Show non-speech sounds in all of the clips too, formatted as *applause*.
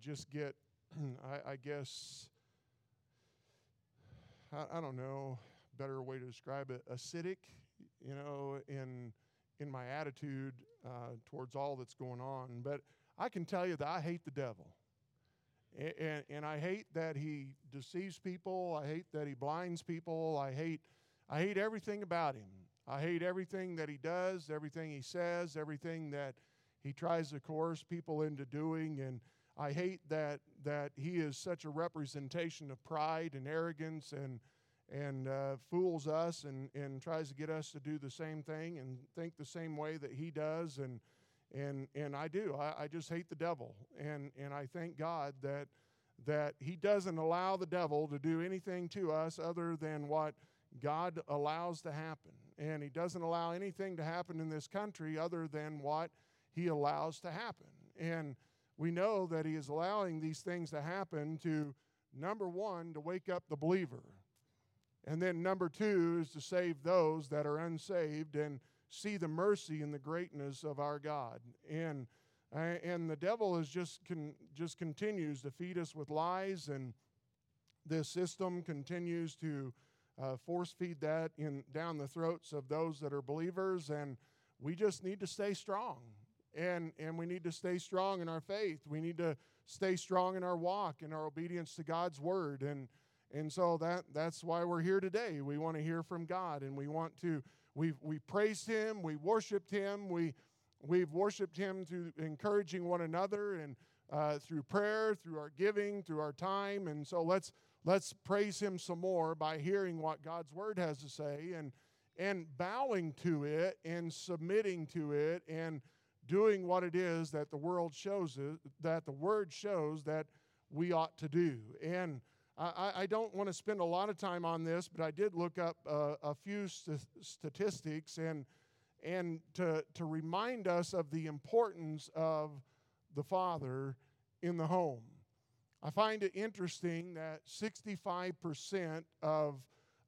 just get, *clears throat* I, I guess, I, I, don't know, better way to describe it, acidic, you know, in in my attitude uh, towards all that's going on. But I can tell you that I hate the devil. And, and, and, I hate that he deceives people. I hate that he blinds people. I hate, I hate everything about him. I hate everything that he does, everything he says, everything that he tries to coerce people into doing. And I hate that, that he is such a representation of pride and arrogance and, and uh, fools us and, and tries to get us to do the same thing and think the same way that he does. And, and, and I do. I, I just hate the devil. And, and I thank God that, that he doesn't allow the devil to do anything to us other than what God allows to happen. And He doesn't allow anything to happen in this country other than what He allows to happen. And we know that He is allowing these things to happen to, number one, to wake up the believer. And then number two is to save those that are unsaved and see the mercy and the greatness of our God. And and the devil is just con, just continues to feed us with lies and this system continues to uh, force feed that in down the throats of those that are believers and we just need to stay strong and and we need to stay strong in our faith. We need to stay strong in our walk and our obedience to god's word. And and so that that's why we're here today. We want to hear from god and we want to we we praised him we worshiped him we we've worshiped him through encouraging one another and uh, through prayer through our giving through our time. And so let's let's praise him some more by hearing what God's word has to say and and bowing to it and submitting to it and doing what it is that the world shows that the word shows that we ought to do. And I, I don't want to spend a lot of time on this, but I did look up a few st- statistics and and to, to remind us of the importance of the father in the home. I find it interesting that 65% of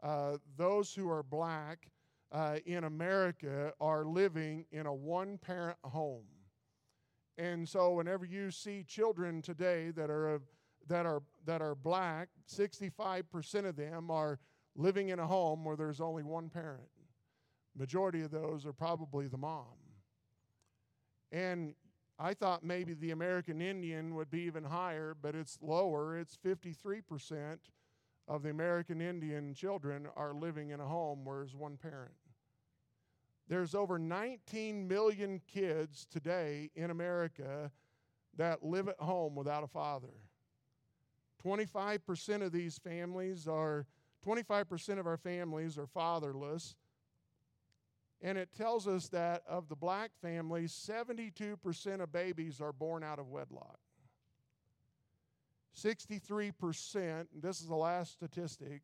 uh, those who are black uh, in America are living in a one parent home. And so, whenever you see children today that are, that are, that are black, 65% of them are living in a home where there's only one parent. Majority of those are probably the mom. And I thought maybe the American Indian would be even higher, but it's lower. It's 53% of the American Indian children are living in a home where there's one parent. There's over 19 million kids today in America that live at home without a father. 25% of these families are 25% of our families are fatherless and it tells us that of the black families, 72% of babies are born out of wedlock. 63%, this is the last statistic,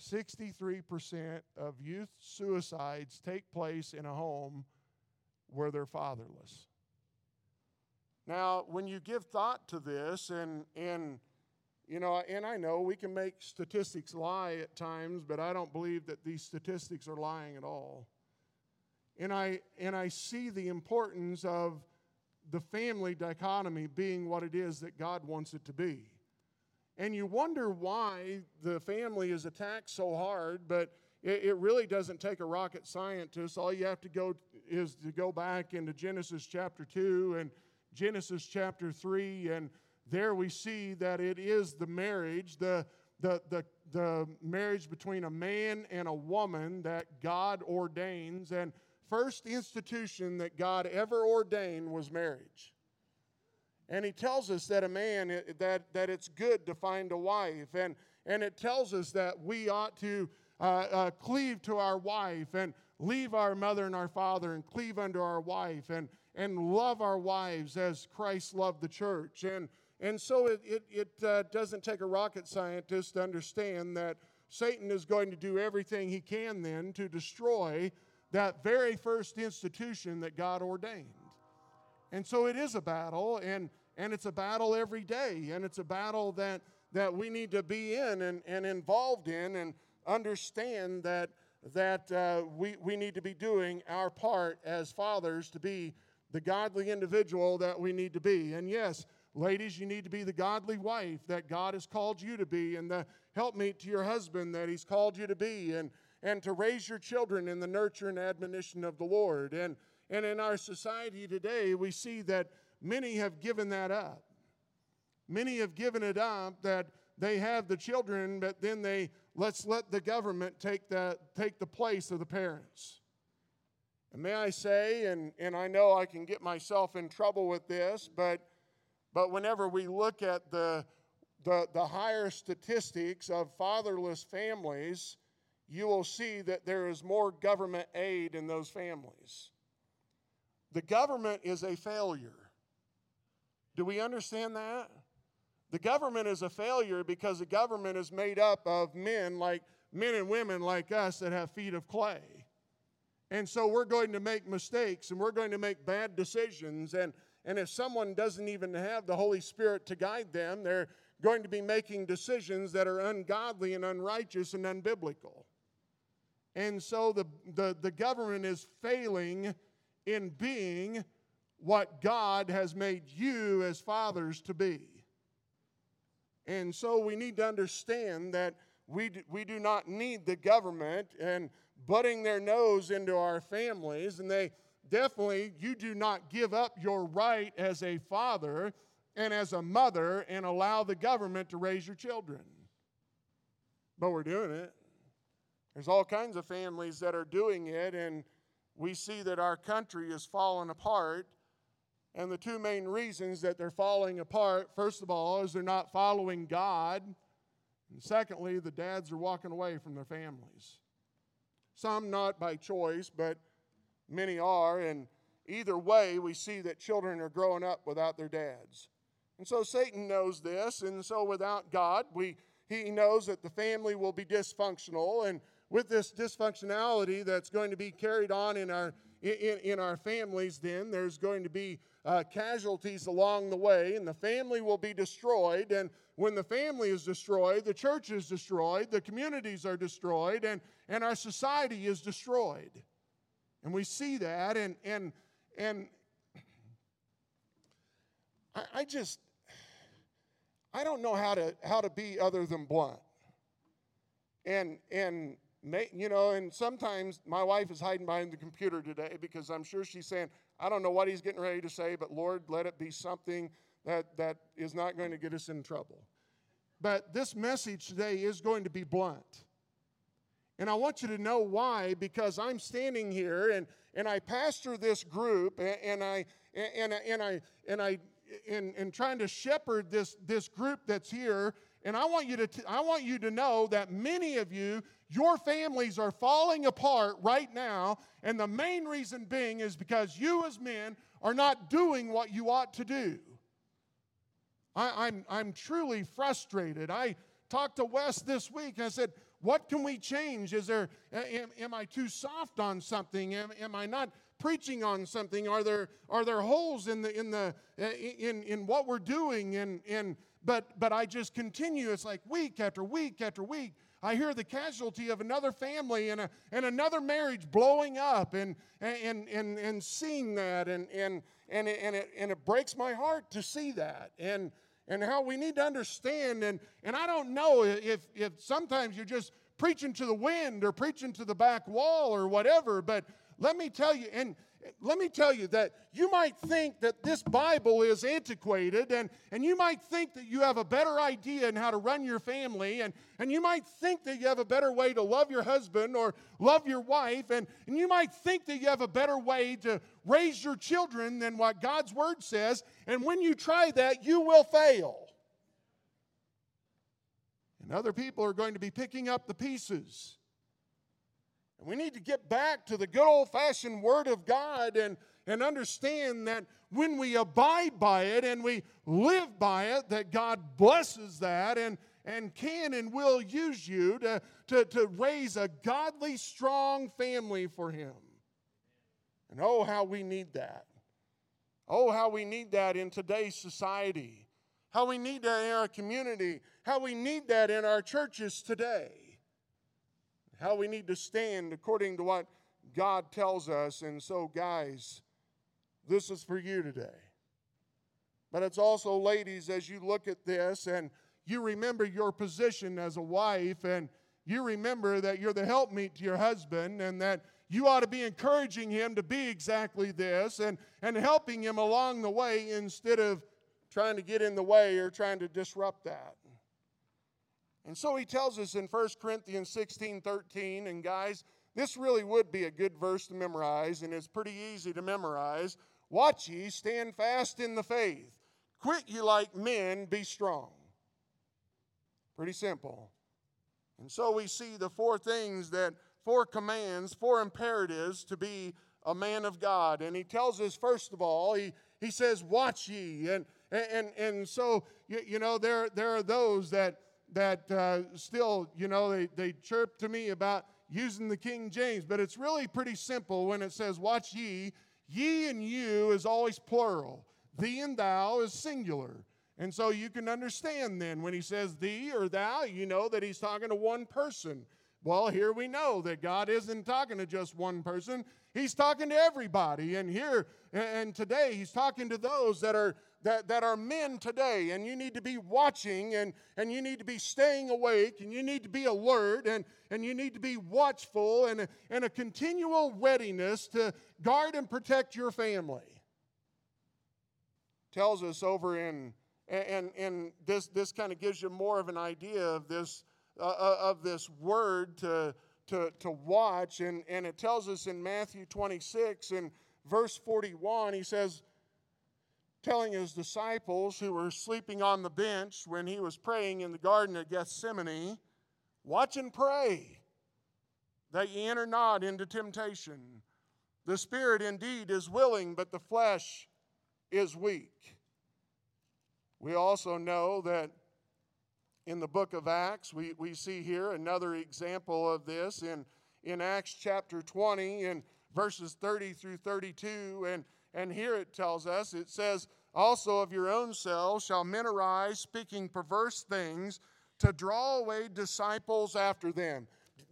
63% of youth suicides take place in a home where they're fatherless. Now, when you give thought to this, and, and you know, and I know we can make statistics lie at times, but I don't believe that these statistics are lying at all and I, and I see the importance of the family dichotomy being what it is that God wants it to be. And you wonder why the family is attacked so hard, but it, it really doesn't take a rocket scientist. All you have to go is to go back into Genesis chapter 2 and Genesis chapter 3, and there we see that it is the marriage, the, the, the, the marriage between a man and a woman that God ordains. And first institution that God ever ordained was marriage. And he tells us that a man that, that it's good to find a wife. And, and it tells us that we ought to uh, uh, cleave to our wife and leave our mother and our father and cleave unto our wife and, and love our wives as Christ loved the church. And, and so it, it, it uh, doesn't take a rocket scientist to understand that Satan is going to do everything he can then to destroy that very first institution that God ordained. And so it is a battle, and, and it's a battle every day, and it's a battle that, that we need to be in and, and involved in and understand that, that uh, we, we need to be doing our part as fathers to be the godly individual that we need to be. And yes, ladies, you need to be the godly wife that God has called you to be and the helpmeet to your husband that he's called you to be and, and to raise your children in the nurture and admonition of the Lord. And, and in our society today, we see that many have given that up. Many have given it up that they have the children, but then they let's let the government take the, take the place of the parents. And may I say, and, and I know I can get myself in trouble with this, but, but whenever we look at the, the, the higher statistics of fatherless families, you will see that there is more government aid in those families. The government is a failure. Do we understand that? The government is a failure because the government is made up of men like men and women like us that have feet of clay. And so we're going to make mistakes and we're going to make bad decisions. And, and if someone doesn't even have the Holy Spirit to guide them, they're going to be making decisions that are ungodly and unrighteous and unbiblical. And so the, the, the government is failing in being what God has made you as fathers to be. And so we need to understand that we do, we do not need the government and butting their nose into our families, and they definitely, you do not give up your right as a father and as a mother and allow the government to raise your children. But we're doing it. There's all kinds of families that are doing it, and we see that our country is falling apart. And the two main reasons that they're falling apart, first of all, is they're not following God. And secondly, the dads are walking away from their families. Some not by choice, but many are. And either way, we see that children are growing up without their dads. And so Satan knows this. And so without God, we, he knows that the family will be dysfunctional. And with this dysfunctionality that's going to be carried on in our, in, in our families, then there's going to be uh, casualties along the way, and the family will be destroyed. And when the family is destroyed, the church is destroyed, the communities are destroyed, and, and our society is destroyed. And we see that, and, and, and I, I just, I don't know how to, how to be other than blunt. And, and you know, and sometimes my wife is hiding behind the computer today because I'm sure she's saying, I don't know what he's getting ready to say, but Lord, let it be something that, that is not going to get us in trouble. But this message today is going to be blunt. And I want you to know why, because I'm standing here and, and I pastor this group and, and I and, and, and I and I and, and trying to shepherd this, this group that's here. And I want you to t- I want you to know that many of you, your families are falling apart right now, and the main reason being is because you as men are not doing what you ought to do. I, I'm, I'm truly frustrated. I talked to Wes this week and I said, What can we change? Is there, am, am I too soft on something? Am, am I not preaching on something? Are there, are there holes in, the, in, the, in, in what we're doing? And, and, but, but I just continue. It's like week after week after week. I hear the casualty of another family and, a, and another marriage blowing up and, and, and, and seeing that. And, and, and, it, and, it, and it breaks my heart to see that. And, and how we need to understand. And, and I don't know if, if sometimes you're just preaching to the wind or preaching to the back wall or whatever, but let me tell you, and let me tell you that you might think that this Bible is antiquated, and, and you might think that you have a better idea in how to run your family, and, and you might think that you have a better way to love your husband or love your wife, and, and you might think that you have a better way to raise your children than what God's Word says, and when you try that, you will fail. And other people are going to be picking up the pieces we need to get back to the good old fashioned Word of God and, and understand that when we abide by it and we live by it, that God blesses that and, and can and will use you to, to, to raise a godly, strong family for Him. And oh, how we need that. Oh, how we need that in today's society. How we need that in our community. How we need that in our churches today how we need to stand according to what God tells us. And so, guys, this is for you today. But it's also, ladies, as you look at this and you remember your position as a wife and you remember that you're the helpmeet to your husband and that you ought to be encouraging him to be exactly this and, and helping him along the way instead of trying to get in the way or trying to disrupt that. And so he tells us in 1 Corinthians 16 13, and guys, this really would be a good verse to memorize, and it's pretty easy to memorize. Watch ye, stand fast in the faith. Quit ye like men, be strong. Pretty simple. And so we see the four things that, four commands, four imperatives to be a man of God. And he tells us, first of all, he, he says, Watch ye. And, and, and so, you, you know, there, there are those that, that uh, still, you know, they, they chirp to me about using the King James, but it's really pretty simple when it says, Watch ye. Ye and you is always plural, thee and thou is singular. And so you can understand then when he says thee or thou, you know that he's talking to one person. Well, here we know that God isn't talking to just one person. He's talking to everybody. And here and today he's talking to those that are that, that are men today. And you need to be watching and, and you need to be staying awake and you need to be alert and, and you need to be watchful and, and a continual readiness to guard and protect your family. Tells us over in and, and this, this kind of gives you more of an idea of this, uh, uh, of this word to, to, to watch. And, and it tells us in Matthew 26 and verse 41, he says, telling his disciples who were sleeping on the bench when he was praying in the Garden of Gethsemane, Watch and pray that ye enter not into temptation. The spirit indeed is willing, but the flesh is weak. We also know that in the book of Acts, we, we see here another example of this in, in Acts chapter 20 and verses 30 through 32. And, and here it tells us, it says, Also of your own selves shall men arise, speaking perverse things, to draw away disciples after them.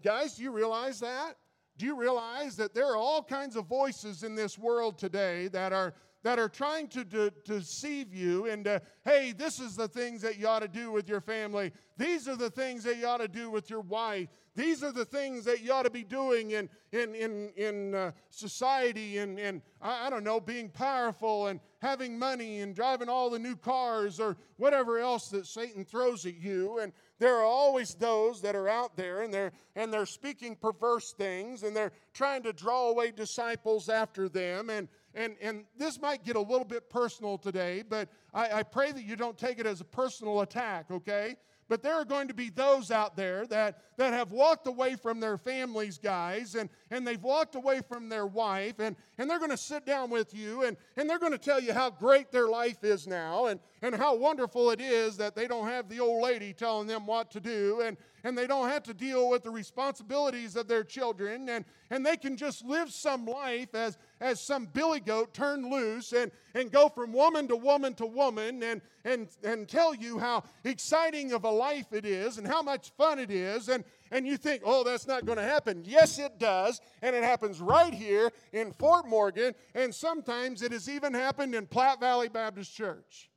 Guys, do you realize that? Do you realize that there are all kinds of voices in this world today that are that are trying to de- deceive you into, hey, this is the things that you ought to do with your family. These are the things that you ought to do with your wife. These are the things that you ought to be doing in, in, in, in uh, society and, and, I, I don't know, being powerful and having money and driving all the new cars or whatever else that Satan throws at you. And there are always those that are out there and they're, and they're speaking perverse things and they're trying to draw away disciples after them. And, and, and this might get a little bit personal today, but I, I pray that you don't take it as a personal attack, okay? But there are going to be those out there that, that have walked away from their families, guys, and, and they've walked away from their wife, and, and they're going to sit down with you and, and they're going to tell you how great their life is now and, and how wonderful it is that they don't have the old lady telling them what to do and, and they don't have to deal with the responsibilities of their children and, and they can just live some life as, as some billy goat turned loose and, and go from woman to woman to woman and, and, and tell you how exciting of a life it is and how much fun it is. And, and you think, oh, that's not going to happen. Yes, it does. And it happens right here in Fort Morgan. And sometimes it has even happened in Platte Valley Baptist Church.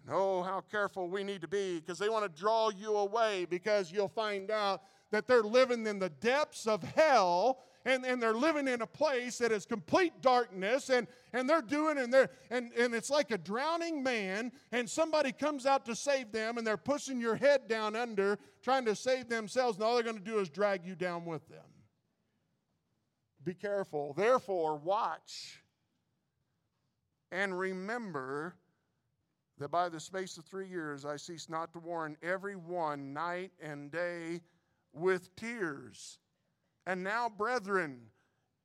And oh, how careful we need to be because they want to draw you away because you'll find out that they're living in the depths of hell and, and they're living in a place that is complete darkness and, and they're doing and they're and, and it's like a drowning man and somebody comes out to save them and they're pushing your head down under trying to save themselves and all they're going to do is drag you down with them. Be careful. Therefore watch and remember that by the space of three years I cease not to warn every one night and day with tears. And now, brethren,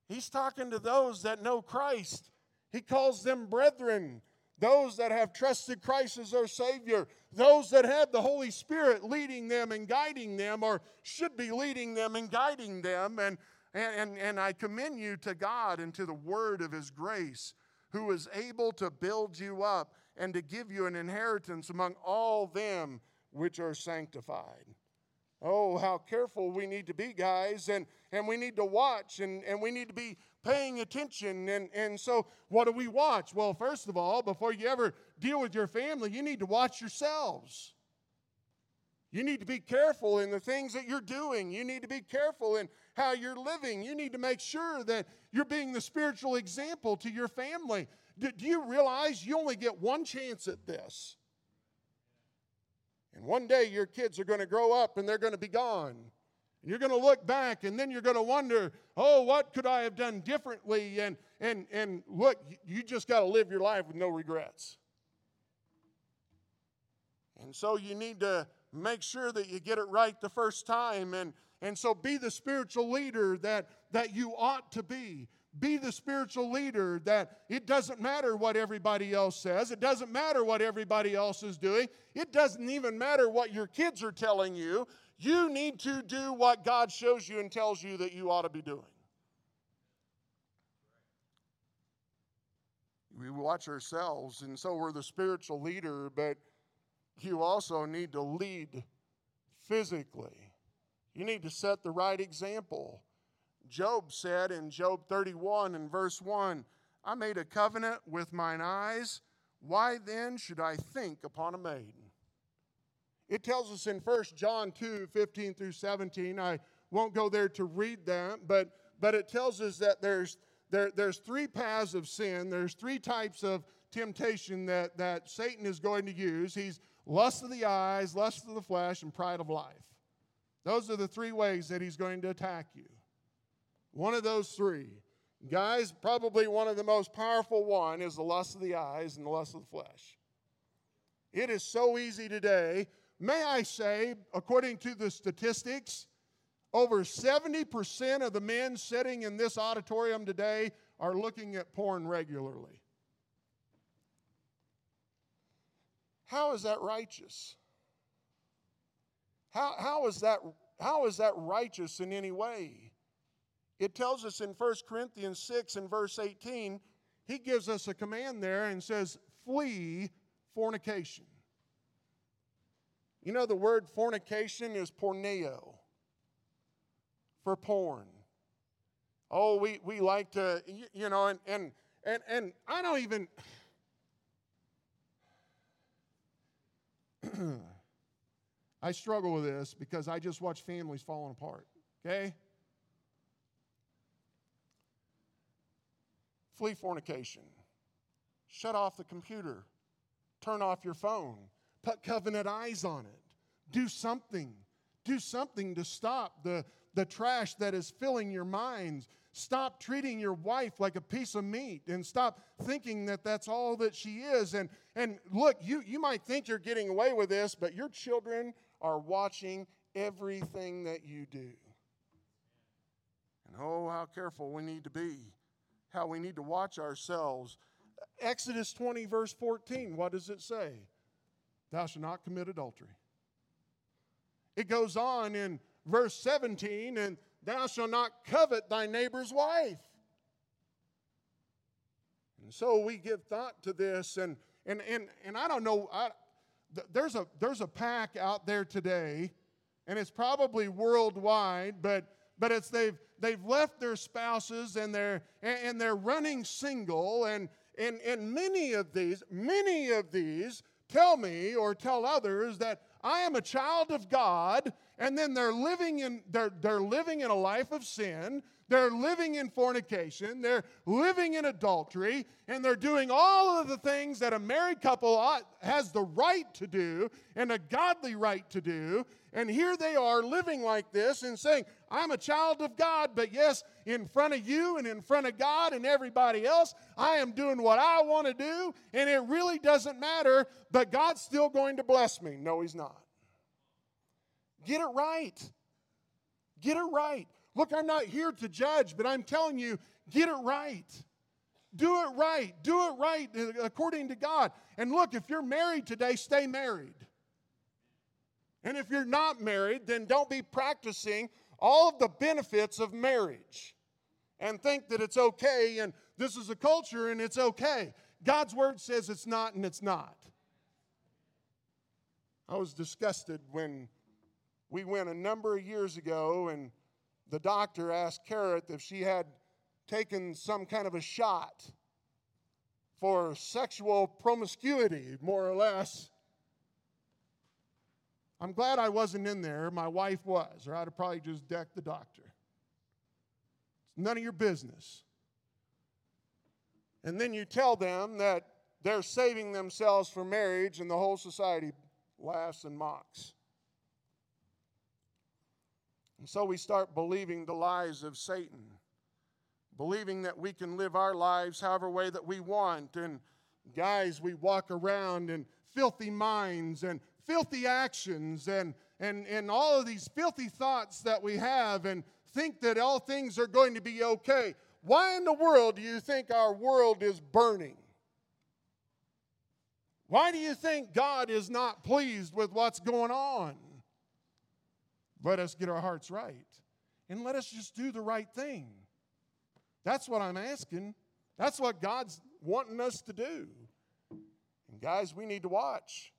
he's talking to those that know Christ. He calls them brethren, those that have trusted Christ as their Savior, those that have the Holy Spirit leading them and guiding them, or should be leading them and guiding them. And, and, and I commend you to God and to the word of His grace, who is able to build you up and to give you an inheritance among all them which are sanctified. Oh, how careful we need to be, guys, and, and we need to watch and, and we need to be paying attention. And, and so, what do we watch? Well, first of all, before you ever deal with your family, you need to watch yourselves. You need to be careful in the things that you're doing. You need to be careful in how you're living. You need to make sure that you're being the spiritual example to your family. Do, do you realize you only get one chance at this? And one day your kids are going to grow up and they're going to be gone. And you're going to look back and then you're going to wonder, oh, what could I have done differently? And, and, and look, you just got to live your life with no regrets. And so you need to make sure that you get it right the first time. And, and so be the spiritual leader that, that you ought to be. Be the spiritual leader that it doesn't matter what everybody else says. It doesn't matter what everybody else is doing. It doesn't even matter what your kids are telling you. You need to do what God shows you and tells you that you ought to be doing. We watch ourselves, and so we're the spiritual leader, but you also need to lead physically. You need to set the right example. Job said in Job 31 and verse 1 I made a covenant with mine eyes. Why then should I think upon a maiden? It tells us in 1 John 2 15 through 17. I won't go there to read that, but, but it tells us that there's, there, there's three paths of sin, there's three types of temptation that, that Satan is going to use. He's lust of the eyes, lust of the flesh, and pride of life. Those are the three ways that he's going to attack you. One of those three. Guys, probably one of the most powerful one is the lust of the eyes and the lust of the flesh. It is so easy today. May I say, according to the statistics, over 70% of the men sitting in this auditorium today are looking at porn regularly. How is that righteous? How, how, is that, how is that righteous in any way? It tells us in 1 Corinthians 6 and verse 18, he gives us a command there and says, flee fornication. You know, the word fornication is porneo for porn. Oh, we, we like to, you know, and, and, and, and I don't even, *clears throat* I struggle with this because I just watch families falling apart, okay? Flee fornication. Shut off the computer. Turn off your phone. Put covenant eyes on it. Do something. Do something to stop the, the trash that is filling your minds. Stop treating your wife like a piece of meat and stop thinking that that's all that she is. And, and look, you, you might think you're getting away with this, but your children are watching everything that you do. And oh, how careful we need to be, how we need to watch ourselves. Exodus 20, verse 14, what does it say? Thou shalt not commit adultery. It goes on in verse 17, and Thou shalt not covet thy neighbor's wife. And so we give thought to this, and and and and I don't know. I, there's a there's a pack out there today, and it's probably worldwide, but but it's they've they've left their spouses and they're and they're running single, and and and many of these many of these tell me or tell others that I am a child of God, and then they're living in they're, they're living in a life of sin, they're living in fornication, they're living in adultery, and they're doing all of the things that a married couple has the right to do and a godly right to do. And here they are living like this and saying, I'm a child of God, but yes, in front of you and in front of God and everybody else, I am doing what I want to do, and it really doesn't matter, but God's still going to bless me. No, He's not. Get it right. Get it right. Look, I'm not here to judge, but I'm telling you, get it right. Do it right. Do it right uh, according to God. And look, if you're married today, stay married. And if you're not married, then don't be practicing all of the benefits of marriage and think that it's okay and this is a culture and it's okay. God's word says it's not and it's not. I was disgusted when we went a number of years ago and the doctor asked Carrot if she had taken some kind of a shot for sexual promiscuity, more or less. I'm glad I wasn't in there. My wife was, or I'd have probably just decked the doctor. It's none of your business. And then you tell them that they're saving themselves for marriage, and the whole society laughs and mocks. And so we start believing the lies of Satan, believing that we can live our lives however way that we want. And guys, we walk around in filthy minds and filthy actions and, and, and all of these filthy thoughts that we have and think that all things are going to be okay. Why in the world do you think our world is burning? Why do you think God is not pleased with what's going on? Let us get our hearts right and let us just do the right thing. That's what I'm asking. That's what God's wanting us to do. And guys, we need to watch.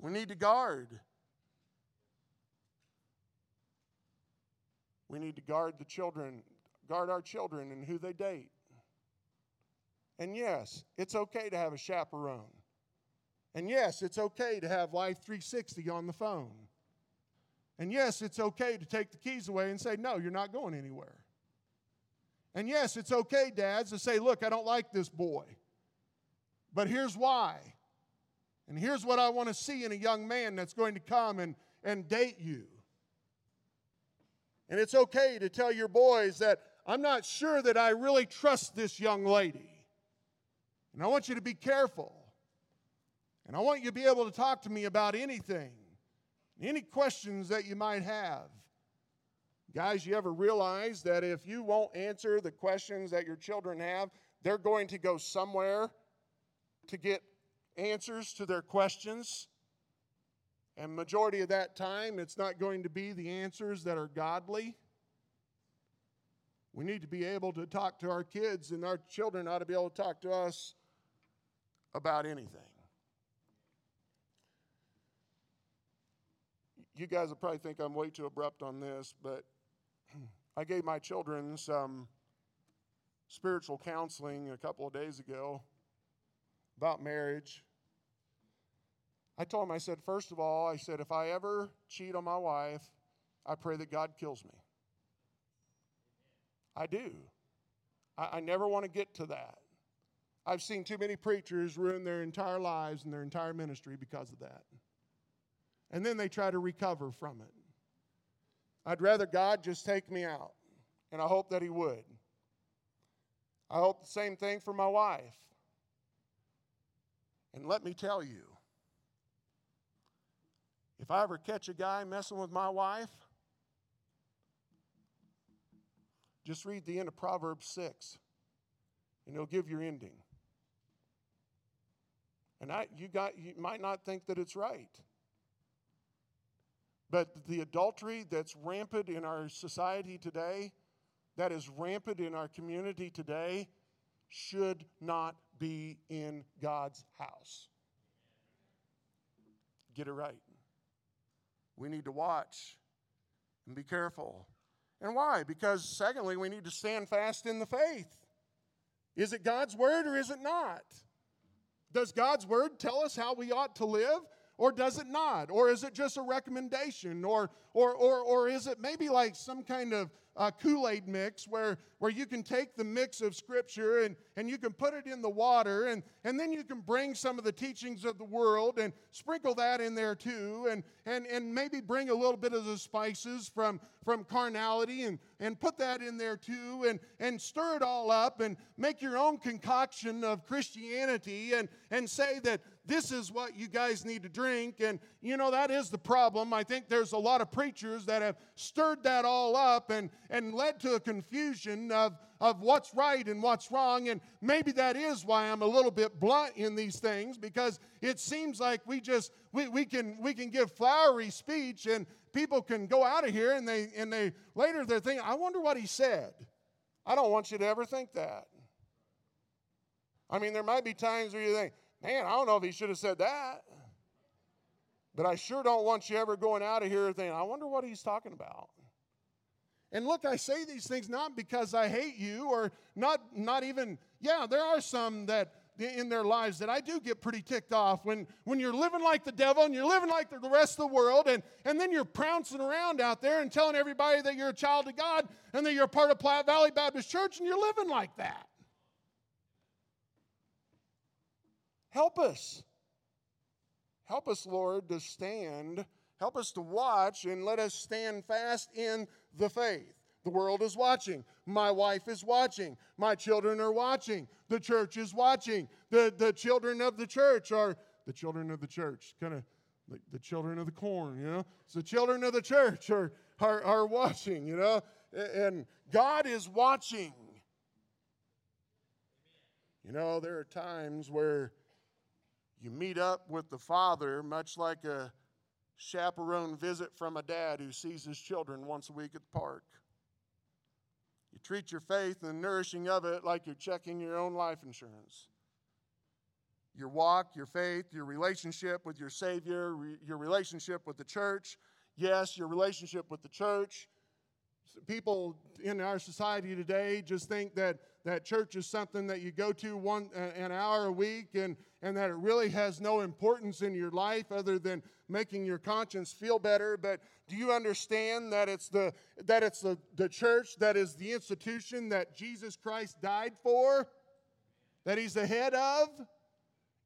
We need to guard. We need to guard the children, guard our children and who they date. And yes, it's okay to have a chaperone. And yes, it's okay to have Life 360 on the phone. And yes, it's okay to take the keys away and say, no, you're not going anywhere. And yes, it's okay, dads, to say, look, I don't like this boy. But here's why. And here's what I want to see in a young man that's going to come and, and date you. And it's okay to tell your boys that I'm not sure that I really trust this young lady. And I want you to be careful. And I want you to be able to talk to me about anything. Any questions that you might have. Guys, you ever realize that if you won't answer the questions that your children have, they're going to go somewhere to get answers to their questions? And majority of that time, it's not going to be the answers that are godly. We need to be able to talk to our kids, and our children ought to be able to talk to us about anything. you guys will probably think I'm way too abrupt on this, but *clears throat* I gave my children some spiritual counseling a couple of days ago about marriage. I told him, I said, first of all, I said, if I ever cheat on my wife, I pray that God kills me. I do. I, I never want to get to that. I've seen too many preachers ruin their entire lives and their entire ministry because of that and then they try to recover from it. I'd rather God just take me out, and I hope that He would. I hope the same thing for my wife. And let me tell you, if I ever catch a guy messing with my wife, just read the end of Proverbs 6, and it'll give your ending. And I, you, got, you might not think that it's right. But the adultery that's rampant in our society today, that is rampant in our community today, should not be in God's house. Get it right. We need to watch and be careful. And why? Because, secondly, we need to stand fast in the faith. Is it God's word or is it not? Does God's word tell us how we ought to live? or does it not? Or is it just a recommendation? Or, or, or, or is it maybe like some kind of uh, Kool Aid mix where, where you can take the mix of Scripture and, and you can put it in the water, and, and then you can bring some of the teachings of the world and sprinkle that in there too, and, and, and maybe bring a little bit of the spices from, from carnality and, and put that in there too, and, and stir it all up and make your own concoction of Christianity and, and say that this is what you guys need to drink. And, you know, that is the problem. I think there's a lot of preachers that have stirred that all up and, and led to a confusion of, of what's right and what's wrong. And maybe that is why I'm a little bit blunt in these things because it seems like we just, we, we, can, we can give flowery speech and people can go out of here and they, and they later they're thinking, I wonder what he said. I don't want you to ever think that. I mean, there might be times where you think, Man, I don't know if he should have said that. But I sure don't want you ever going out of here thinking, I wonder what he's talking about. And look, I say these things not because I hate you or not, not even, yeah, there are some that in their lives that I do get pretty ticked off when, when you're living like the devil and you're living like the rest of the world, and, and then you're pouncing around out there and telling everybody that you're a child of God and that you're a part of Platte Valley Baptist Church and you're living like that. Help us. Help us, Lord, to stand. Help us to watch and let us stand fast in the faith. The world is watching. My wife is watching. My children are watching. The church is watching. The, the children of the church are the children of the church, kind of like the children of the corn, you know? So the children of the church are, are, are watching, you know? And God is watching. You know, there are times where you meet up with the father, much like a chaperone visit from a dad who sees his children once a week at the park. You treat your faith and the nourishing of it like you're checking your own life insurance. Your walk, your faith, your relationship with your Savior, your relationship with the church. Yes, your relationship with the church. People in our society today just think that, that church is something that you go to one an hour a week and, and that it really has no importance in your life other than making your conscience feel better. But do you understand that it's the that it's the, the church that is the institution that Jesus Christ died for? That he's the head of?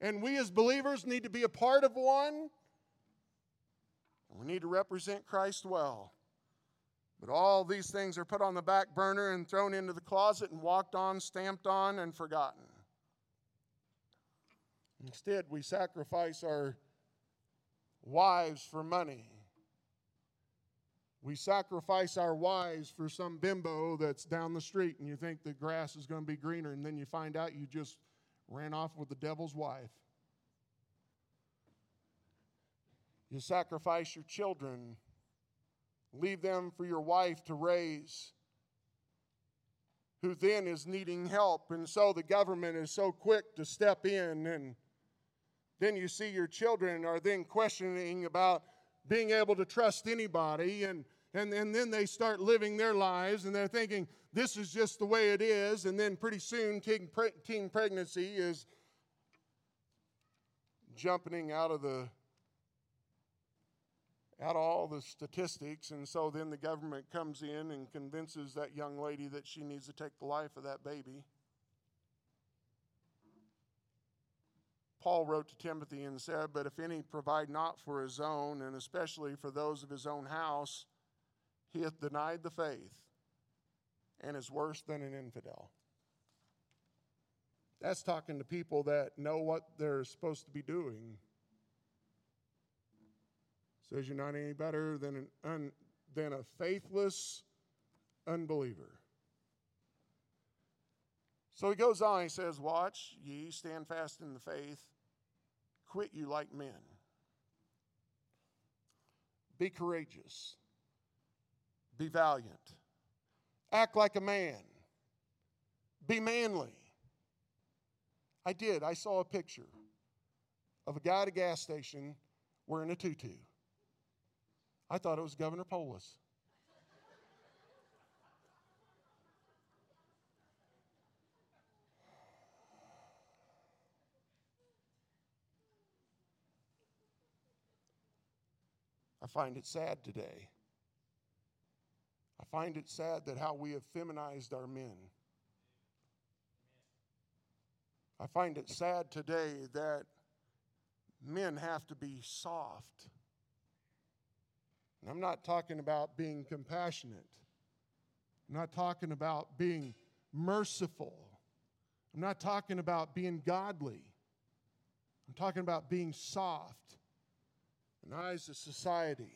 And we as believers need to be a part of one. We need to represent Christ well. But all these things are put on the back burner and thrown into the closet and walked on, stamped on, and forgotten. Instead, we sacrifice our wives for money. We sacrifice our wives for some bimbo that's down the street, and you think the grass is going to be greener, and then you find out you just ran off with the devil's wife. You sacrifice your children, leave them for your wife to raise, who then is needing help. And so the government is so quick to step in and then you see your children are then questioning about being able to trust anybody and and, and then they start living their lives and they're thinking this is just the way it is and then pretty soon teen, teen pregnancy is jumping out of the out of all the statistics and so then the government comes in and convinces that young lady that she needs to take the life of that baby Paul wrote to Timothy and said, But if any provide not for his own, and especially for those of his own house, he hath denied the faith and is worse than an infidel. That's talking to people that know what they're supposed to be doing. Says you're not any better than, an un, than a faithless unbeliever. So he goes on, he says, Watch ye, stand fast in the faith, quit you like men. Be courageous, be valiant, act like a man, be manly. I did. I saw a picture of a guy at a gas station wearing a tutu. I thought it was Governor Polis. I find it sad today. I find it sad that how we have feminized our men. I find it sad today that men have to be soft. And I'm not talking about being compassionate. I'm not talking about being merciful. I'm not talking about being godly. I'm talking about being soft and eyes of society.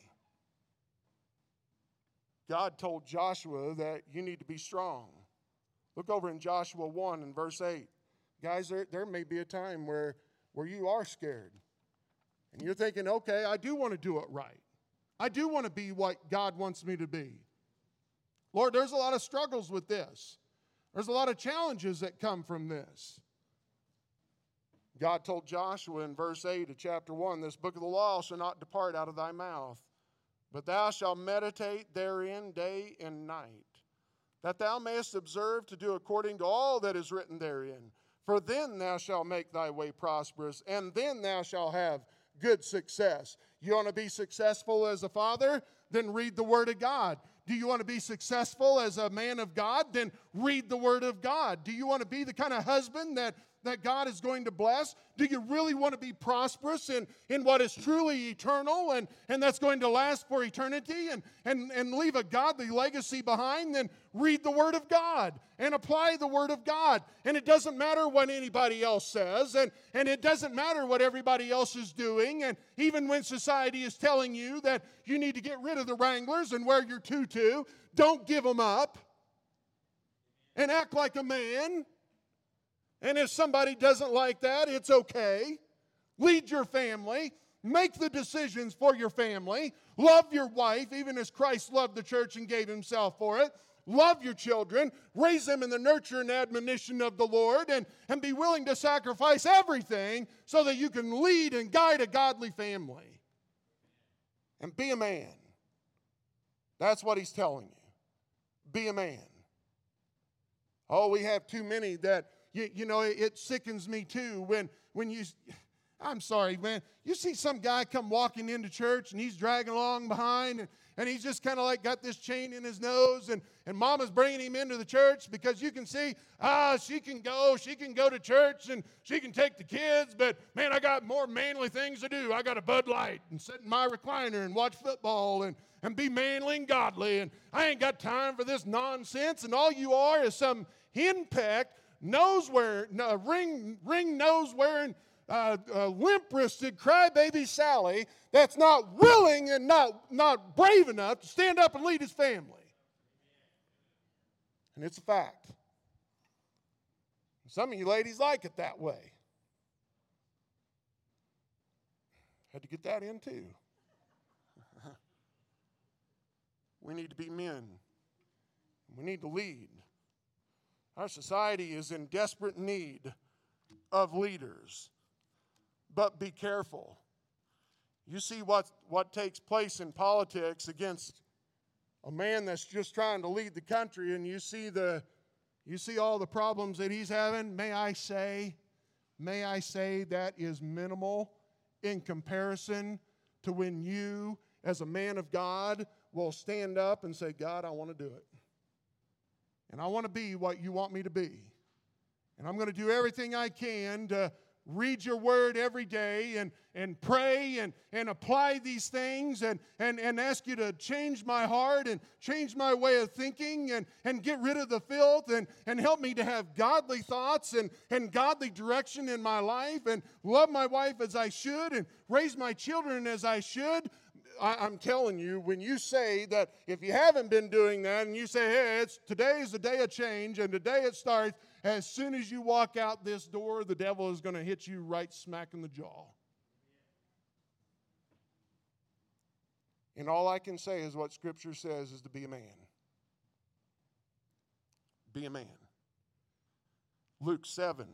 God told Joshua that you need to be strong. Look over in Joshua 1 and verse 8. Guys, there, there may be a time where, where you are scared. And you're thinking, okay, I do want to do it right. I do want to be what God wants me to be. Lord, there's a lot of struggles with this. There's a lot of challenges that come from this. God told Joshua in verse 8 of chapter 1 this book of the law shall not depart out of thy mouth, But thou shalt meditate therein day and night, that thou mayest observe to do according to all that is written therein. For then thou shalt make thy way prosperous, and then thou shalt have good success. You want to be successful as a father? Then read the Word of God. Do you want to be successful as a man of God? Then read the Word of God. Do you want to be the kind of husband that that God is going to bless? Do you really want to be prosperous in, in what is truly eternal and, and that's going to last for eternity and, and, and leave a godly legacy behind? Then read the Word of God and apply the Word of God. And it doesn't matter what anybody else says, and, and it doesn't matter what everybody else is doing. And even when society is telling you that you need to get rid of the Wranglers and wear your tutu, don't give them up and act like a man and if somebody doesn't like that, it's okay. Lead your family. Make the decisions for your family. Love your wife, even as Christ loved the church and gave himself for it. Love your children. Raise them in the nurture and admonition of the Lord. And, and be willing to sacrifice everything so that you can lead and guide a godly family. And be a man. That's what he's telling you. Be a man. Oh, we have too many that you, you know, it, it sickens me too when, when you, I'm sorry, man. You see some guy come walking into church and he's dragging along behind and, and he's just kind of like got this chain in his nose and, and mama's bringing him into the church because you can see, ah, she can go, she can go to church and she can take the kids, but man, I got more manly things to do. I got a Bud Light and sit in my recliner and watch football and, and be manly and godly. And I ain't got time for this nonsense. And all you are is some henpecked nose wearing, no, ring, ring nose wearing, uh, uh, limp wristed crybaby Sally that's not willing and not, not brave enough to stand up and lead his family. And it's a fact. Some of you ladies like it that way. Had to get that in too. *laughs* we need to be men. We need to lead. Our society is in desperate need of leaders. But be careful. You see what, what takes place in politics against a man that's just trying to lead the country, and you see the you see all the problems that he's having. May I say, may I say that is minimal in comparison to when you, as a man of God, will stand up and say, God, I want to do it. And I want to be what you want me to be. And I'm going to do everything I can to read your word every day and, and pray and, and apply these things and, and, and ask you to change my heart and change my way of thinking and, and get rid of the filth and, and help me to have godly thoughts and, and godly direction in my life and love my wife as I should and raise my children as I should. I, am telling you, when you say that if you haven't been doing that and you say, hey, it's today is the day of change and today it starts, as soon as you walk out this door, the devil is going to hit you right smack in the jaw. And all I can say is what Scripture says is to be a man. Be a man. Luke 7,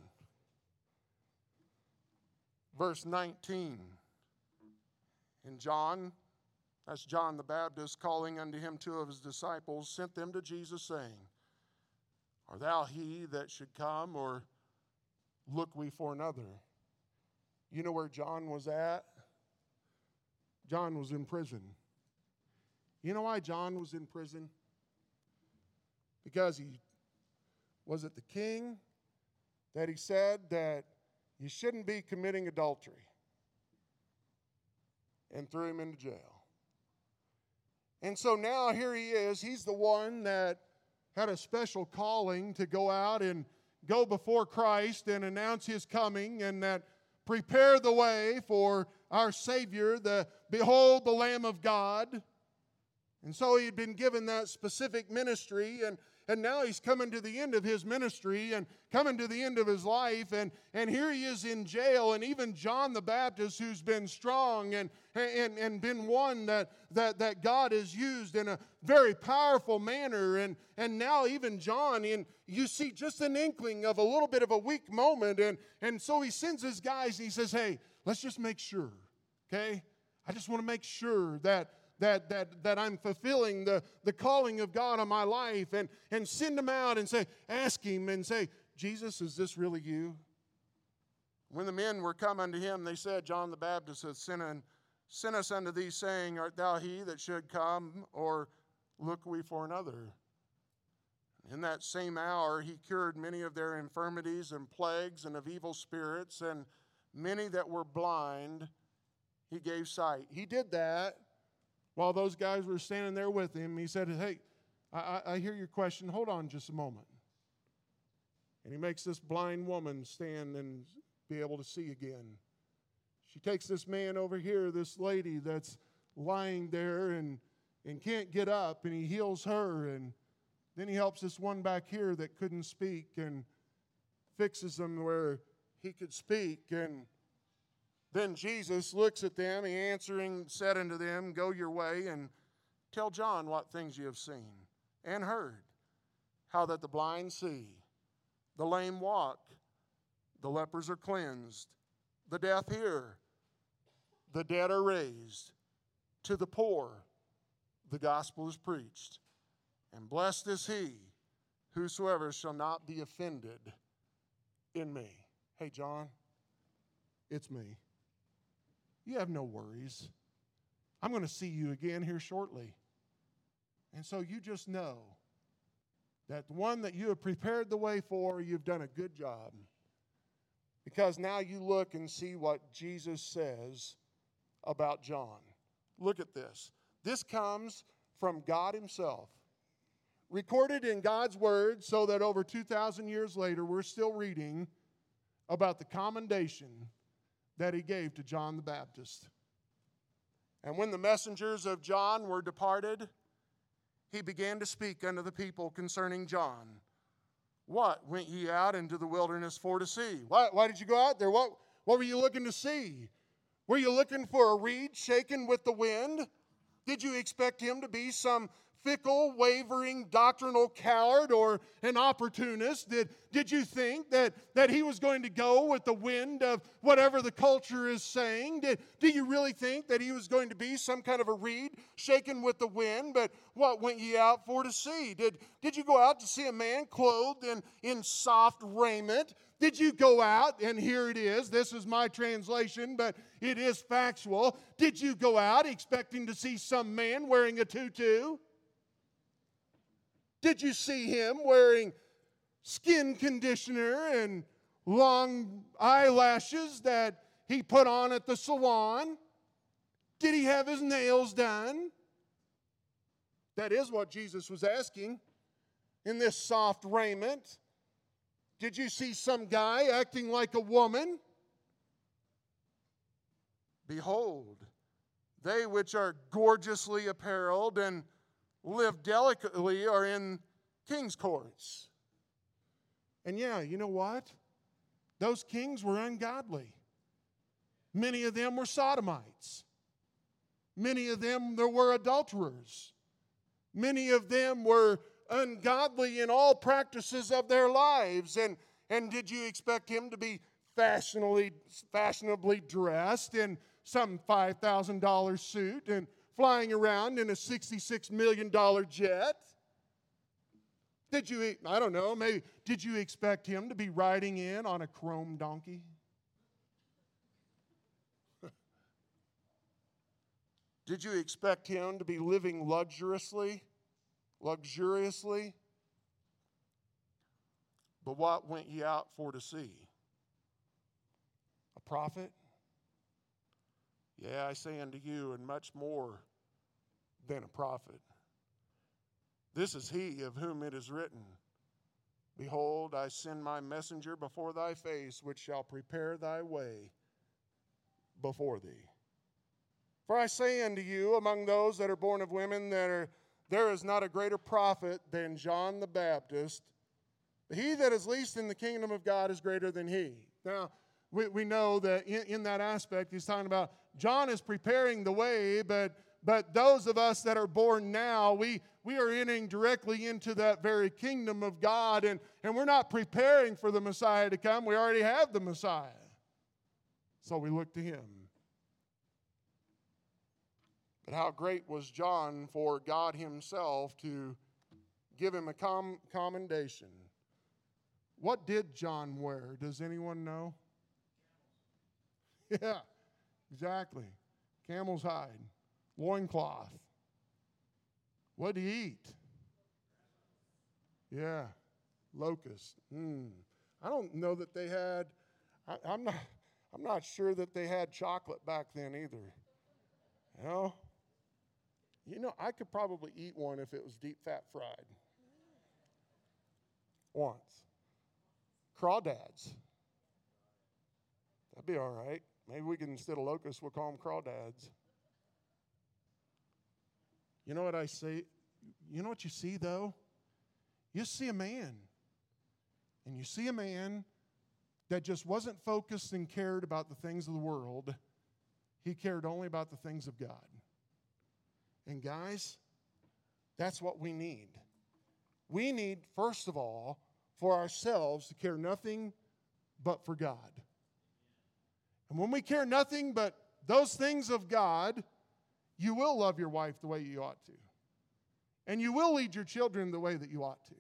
verse 19. And John that's John the Baptist calling unto him two of his disciples, sent them to Jesus, saying, Art thou he that should come, or look we for another? You know where John was at? John was in prison. You know why John was in prison? Because he was it the king that he said that you shouldn't be committing adultery and threw him into jail. And so now here he is. He's the one that had a special calling to go out and go before Christ and announce his coming and that prepare the way for our Savior, the behold the Lamb of God. And so he had been given that specific ministry and and now he's coming to the end of his ministry and coming to the end of his life. And, and here he is in jail. And even john the baptist who's been strong and, and, and been one that, that, that god has used in a very powerful manner. And, and now even john and you see just an inkling of a little bit of a weak moment. And, and so he sends his guys. And he says hey let's just make sure okay? I just want to make sure that that, that, that I'm fulfilling the, the calling of God on my life and, and send them out and say, ask him and say, Jesus, is this really you? When the men were come unto him, they said, John the Baptist hath sent, un, sent us unto thee, saying, Art thou he that should come, or look we for another? In that same hour, he cured many of their infirmities and plagues and of evil spirits, and many that were blind, he gave sight. He did that while those guys were standing there with him. He said, Hey, I, I hear your question. Hold on just a moment. And he makes this blind woman stand and be able to see again. She takes this man over here, this lady that's lying there and, and can't get up, and he heals her. And then he helps this one back here that couldn't speak and fixes him where he could speak. And then Jesus looks at them, he answering said unto them, Go your way and tell John what things you have seen and heard, how that the blind see, the lame walk, the lepers are cleansed, the deaf hear, the dead are raised, to the poor the gospel is preached. And blessed is he whosoever shall not be offended in me. Hey, John, it's me. You have no worries. I'm going to see you again here shortly. And so you just know that the one that you have prepared the way for, you've done a good job. Because now you look and see what Jesus says about John. Look at this. This comes from God Himself, recorded in God's Word, so that over 2,000 years later, we're still reading about the commendation that He gave to John the Baptist. And when the messengers of John were departed, he began to speak unto the people concerning John. What went ye out into the wilderness for to see? Why, why did you go out there? What, what were you looking to see? Were you looking for a reed shaken with the wind? Did you expect him to be some fickle, wavering doctrinal coward or an opportunist? Did, did you think that, that he was going to go with the wind of whatever the culture is saying? Did, do you really think that he was going to be some kind of a reed shaken with the wind? But what went ye out for to see? Did, did you go out to see a man clothed in, in soft raiment? Did you go out, and here it is, this is my translation, but it is factual. Did you go out expecting to see some man wearing a tutu? Did you see him wearing skin conditioner and long eyelashes that he put on at the salon? Did he have his nails done? That is what Jesus was asking in this soft raiment. Did you see some guy acting like a woman? Behold, they which are gorgeously apparelled and live delicately are in king's courts. And yeah, you know what? Those kings were ungodly. Many of them were sodomites. Many of them there were adulterers. Many of them were ungodly in all practices of their lives. And, and did you expect him to be fashionably, fashionably dressed in some $5,000 suit and flying around in a $66 million jet? Did you, I don't know, maybe, did you expect him to be riding in on a chrome donkey? *laughs* Did you expect him to be living luxuriously? Luxuriously? But what went ye out for to see? A prophet? Yeah, I say unto you, and much more than a prophet. This is he of whom it is written Behold, I send my messenger before thy face, which shall prepare thy way before thee. For I say unto you, among those that are born of women, that are, there is not a greater prophet than John the Baptist. He that is least in the kingdom of God is greater than he. Now, we, we know that in, in that aspect, he's talking about John is preparing the way, but, but those of us that are born now, we, we are entering directly into that very kingdom of God, and, and we're not preparing for the Messiah to come. We already have the Messiah. So we look to him. But how great was John for God Himself to give him a com- commendation. What did John wear? Does anyone know? *laughs* Yeah, exactly. Camel's hide, loincloth. What did he eat? Yeah, locust. Mm. I don't know that they had. I, I'm not. I'm not sure that they had chocolate back then either. You know. You know, I could probably eat one if it was deep fat fried. Once. Crawdads. That'd be all right. Maybe we can, instead of locusts, we'll call them crawdads. You know what I see? You know what you see, though? You see a man. And you see a man that just wasn't focused and cared about the things of the world, he cared only about the things of God. And guys, that's what we need. We need, first of all, for ourselves to care nothing but for God. And when we care nothing but those things of God, you will love your wife the way you ought to. And you will lead your children the way that you ought to.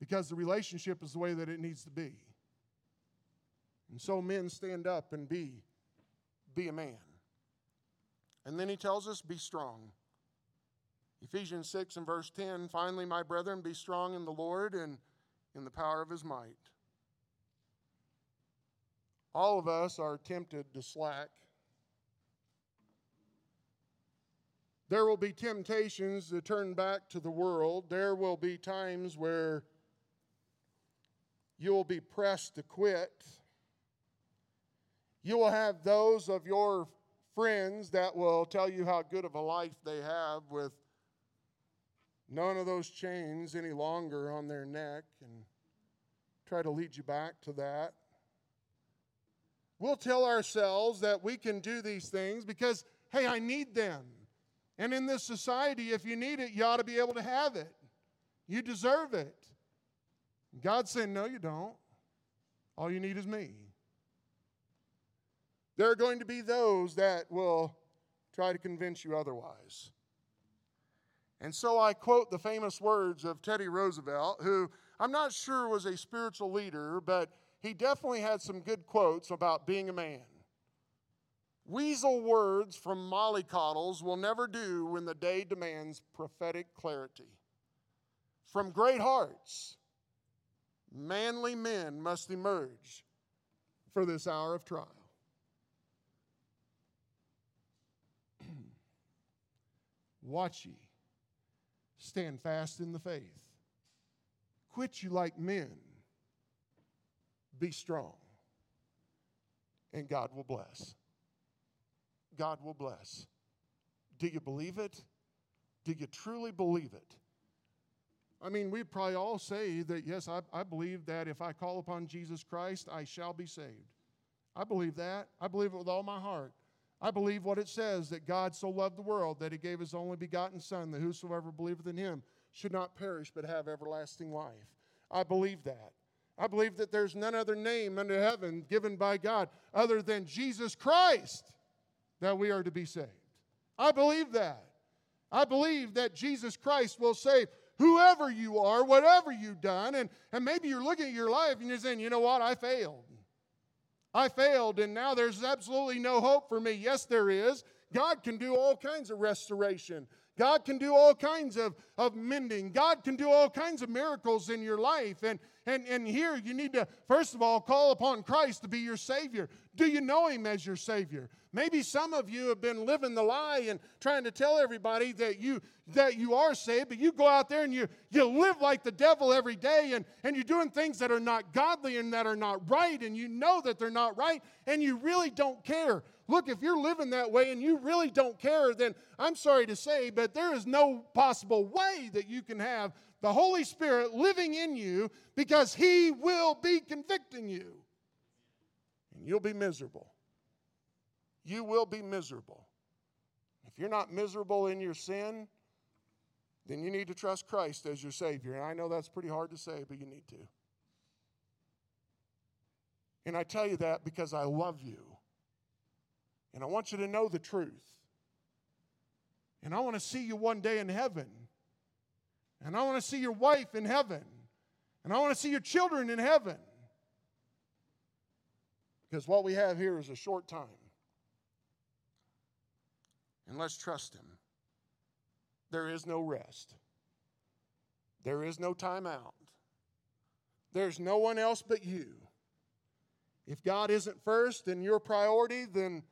Because the relationship is the way that it needs to be. And so men stand up and be be a man. And then he tells us be strong. Ephesians 6 and verse 10 finally my brethren be strong in the Lord and in the power of his might. All of us are tempted to slack. There will be temptations to turn back to the world. There will be times where you will be pressed to quit. You will have those of your friends that will tell you how good of a life they have with none of those chains any longer on their neck and try to lead you back to that. We'll tell ourselves that we can do these things because, hey, I need them. And in this society, if you need it, you ought to be able to have it. You deserve it. God's saying, no, you don't. All you need is me. There are going to be those that will try to convince you otherwise. And so I quote the famous words of Teddy Roosevelt, who I'm not sure was a spiritual leader, but he definitely had some good quotes about being a man. Weasel words from mollycoddles will never do when the day demands prophetic clarity. From great hearts, manly men must emerge for this hour of trial. *clears throat* Watch ye, stand fast in the faith. Quit you like men, be strong, and God will bless. God will bless. Do you believe it? Do you truly believe it? I mean, we'd probably all say that, yes, I, I believe that if I call upon Jesus Christ, I shall be saved. I believe that. I believe it with all my heart. I believe what it says that God so loved the world that he gave his only begotten Son, that whosoever believeth in him should not perish but have everlasting life. I believe that. I believe that there's none other name under heaven given by God other than Jesus Christ that we are to be saved. I believe that. I believe that Jesus Christ will save whoever you are, whatever you've done. And, and maybe you're looking at your life and you're saying, you know what, I failed. I failed, and now there's absolutely no hope for me. Yes, there is. God can do all kinds of restoration. God can do all kinds of, of mending. God can do all kinds of miracles in your life. And, and, and here you need to, first of all, call upon Christ to be your Savior. Do you know Him as your Savior? Maybe some of you have been living the lie and trying to tell everybody that you that you are saved, but you go out there and you, you live like the devil every day and, and you're doing things that are not godly and that are not right, and you know that they're not right, and you really don't care. Look, if you're living that way and you really don't care, then I'm sorry to say, but there is no possible way that you can have the Holy Spirit living in you because He will be convicting you. And you'll be miserable. You will be miserable. If you're not miserable in your sin, then you need to trust Christ as your Savior. And I know that's pretty hard to say, but you need to. And I tell you that because I love you. And I want you to know the truth. And I want to see you one day in heaven. And I want to see your wife in heaven. And I want to see your children in heaven. Because what we have here is a short time. And let's trust Him. There is no rest, there is no time out. There's no one else but you. If God isn't first and your priority, then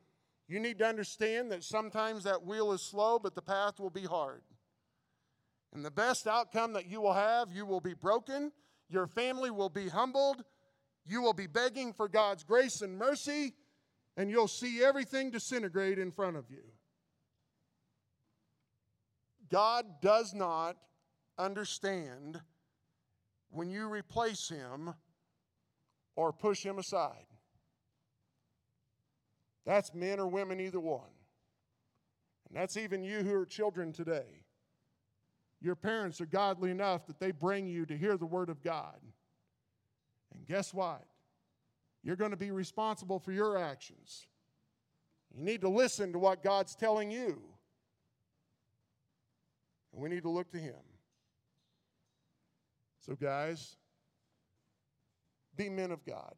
you need to understand that sometimes that wheel is slow, but the path will be hard. And the best outcome that you will have, you will be broken, your family will be humbled, you will be begging for God's grace and mercy, and you'll see everything disintegrate in front of you. God does not understand when you replace him or push him aside. That's men or women, either one. And that's even you who are children today. Your parents are godly enough that they bring you to hear the Word of God. And guess what? You're going to be responsible for your actions. You need to listen to what God's telling you. And we need to look to Him. So, guys, be men of God.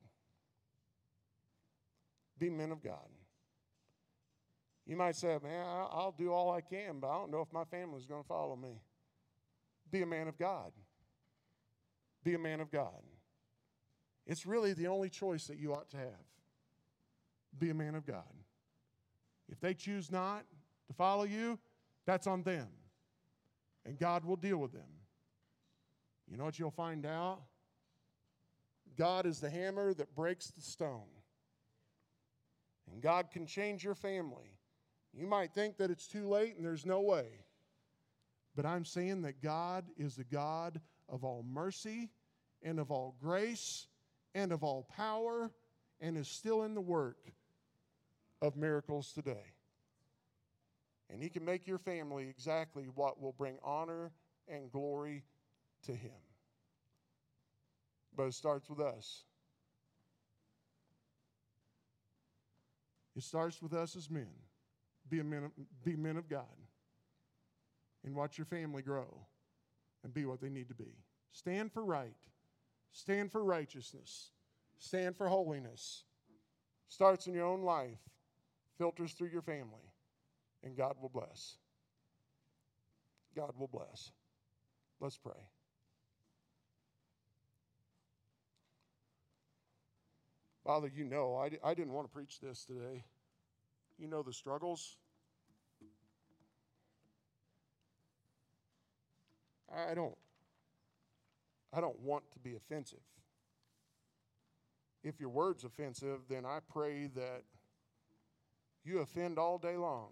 Be men of God. You might say, man, I'll do all I can, but I don't know if my family's going to follow me. Be a man of God. Be a man of God. It's really the only choice that you ought to have. Be a man of God. If they choose not to follow you, that's on them. And God will deal with them. You know what you'll find out? God is the hammer that breaks the stone. And God can change your family. You might think that it's too late and there's no way. But I'm saying that God is the God of all mercy and of all grace and of all power and is still in the work of miracles today. And He can make your family exactly what will bring honor and glory to Him. But it starts with us. It starts with us as men be, men be men of God and watch your family grow and be what they need to be. Stand for right, stand for righteousness, stand for holiness. Starts in your own life, filters through your family, and God will bless. God will bless. Let's pray. Father, you know, I, I didn't want to preach this today. You know the struggles. I don't I don't want to be offensive. If your word's offensive, then I pray that you offend all day long.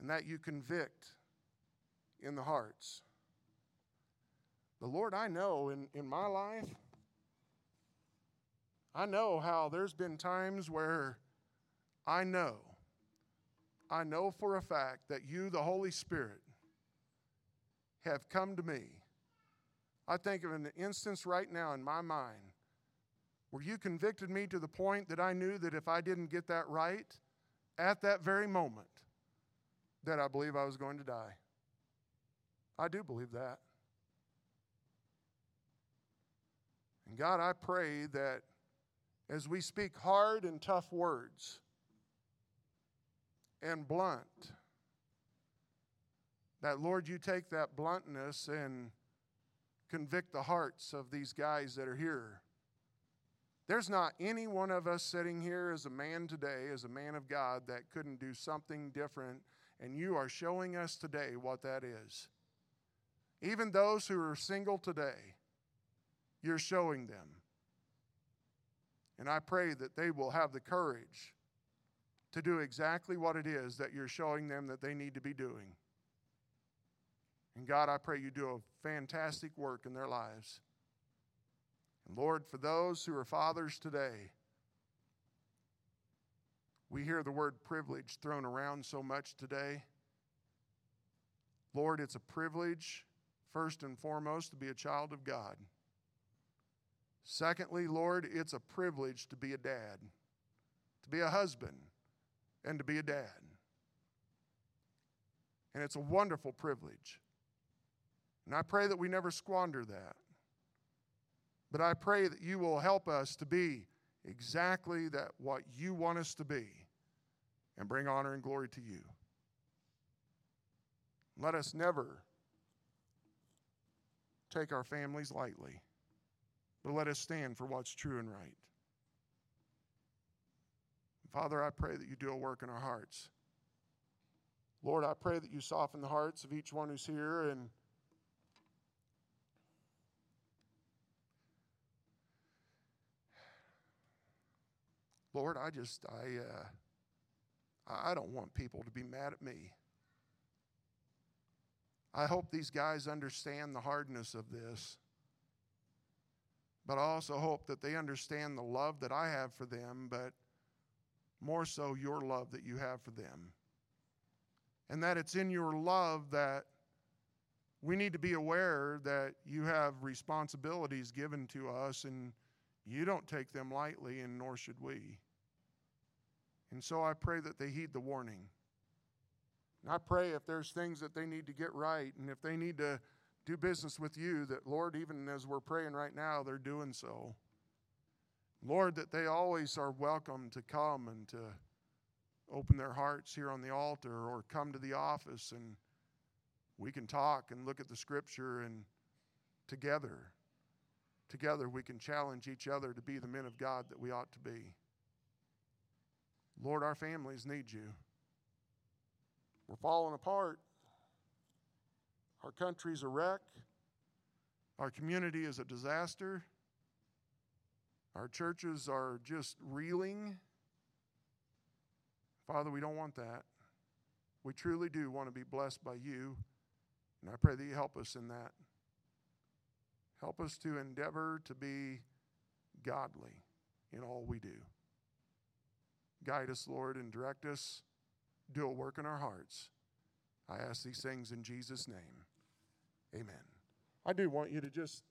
And that you convict in the hearts. The Lord, I know in, in my life, I know how there's been times where I know, I know for a fact that you, the Holy Spirit, have come to me. I think of an instance right now in my mind where you convicted me to the point that I knew that if I didn't get that right at that very moment, that I believe I was going to die. I do believe that. And God, I pray that as we speak hard and tough words and blunt, that Lord, you take that bluntness and convict the hearts of these guys that are here. There's not any one of us sitting here as a man today, as a man of God, that couldn't do something different, and you are showing us today what that is. Even those who are single today, you're showing them. And I pray that they will have the courage to do exactly what it is that you're showing them that they need to be doing. And God, I pray you do a fantastic work in their lives. And Lord, for those who are fathers today, we hear the word privilege thrown around so much today. Lord, it's a privilege, first and foremost, to be a child of God. Secondly, Lord, it's a privilege to be a dad, to be a husband, and to be a dad. And it's a wonderful privilege. And I pray that we never squander that. But I pray that you will help us to be exactly that what you want us to be and bring honor and glory to you. Let us never take our families lightly, but let us stand for what's true and right. Father, I pray that you do a work in our hearts. Lord, I pray that you soften the hearts of each one who's here and Lord, I just I uh, I don't want people to be mad at me. I hope these guys understand the hardness of this. But I also hope that they understand the love that I have for them, but more so your love that you have for them. And that it's in your love that we need to be aware that you have responsibilities given to us and you don't take them lightly, and nor should we. And so I pray that they heed the warning. And I pray if there's things that they need to get right and if they need to do business with you, that, Lord, even as we're praying right now, they're doing so. Lord, that they always are welcome to come and to open their hearts here on the altar or come to the office and we can talk and look at the scripture and together together we can challenge each other to be the men of God that we ought to be. Lord, our families need you. We're falling apart. Our country's a wreck. Our community is a disaster. Our churches are just reeling. Father, we don't want that. We truly do want to be blessed by you, and I pray that you help us in that. Help us to endeavor to be godly in all we do. Guide us, Lord, and direct us. Do a work in our hearts. I ask these things in Jesus' name. Amen. I do want you to just